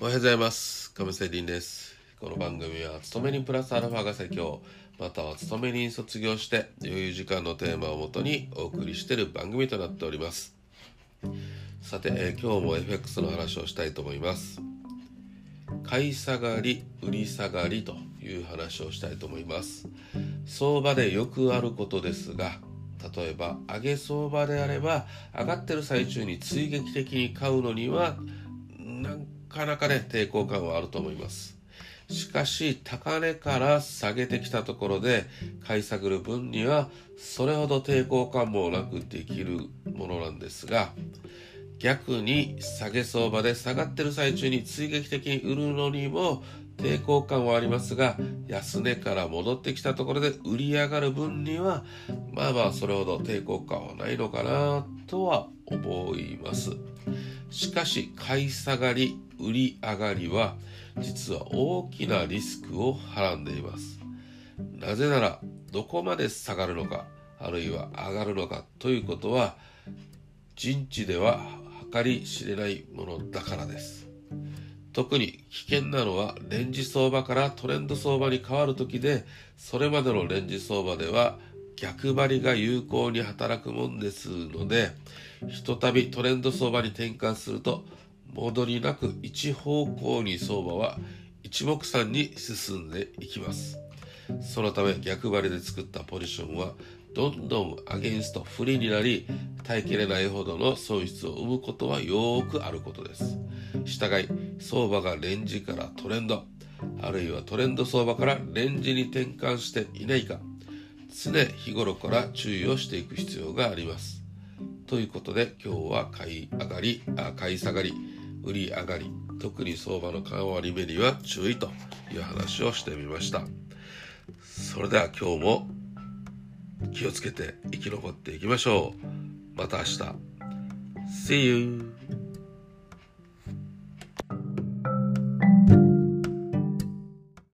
おはようございます。亀仙人です。この番組は勤め人プラスアルファが最強または勤め人卒業して余裕時間のテーマをもとにお送りしている番組となっております。さて、えー、今日も FX の話をしたいと思います。買い下がり売り下がりという話をしたいと思います。相場でよくあることですが例えば上げ相場であれば上がってる最中に追撃的に買うのにはなんかなかね抵抗感はあると思います。しかし高値から下げてきたところで買い下げる分にはそれほど抵抗感もなくできるものなんですが逆に下げ相場で下がってる最中に追撃的に売るのにも抵抗感はありますが安値から戻ってきたところで売り上がる分にはまあまあそれほど抵抗感はないのかなとは思います。しかし買い下がり売り上がりは実は大きなリスクをはらんでいます。なぜならどこまで下がるのかあるいは上がるのかということは人知では計り知れないものだからです。特に危険なのはレンジ相場からトレンド相場に変わる時でそれまでのレンジ相場では逆張りが有効に働くもんですのでひとたびトレンド相場に転換すると戻りなく一方向に相場は一目散に進んでいきます。そのため逆張りで作ったポジションはどんどんアゲンスト不利になり耐えきれないほどの損失を生むことはよくあることです。従い相場がレンジからトレンドあるいはトレンド相場からレンジに転換していないか常日頃から注意をしていく必要があります。ということで今日は買い上がりあ買い下がり売り上がり特に相場の変わり目には注意という話をしてみました。それでは今日も気をつけて生き残っていきましょう。また明日。See you!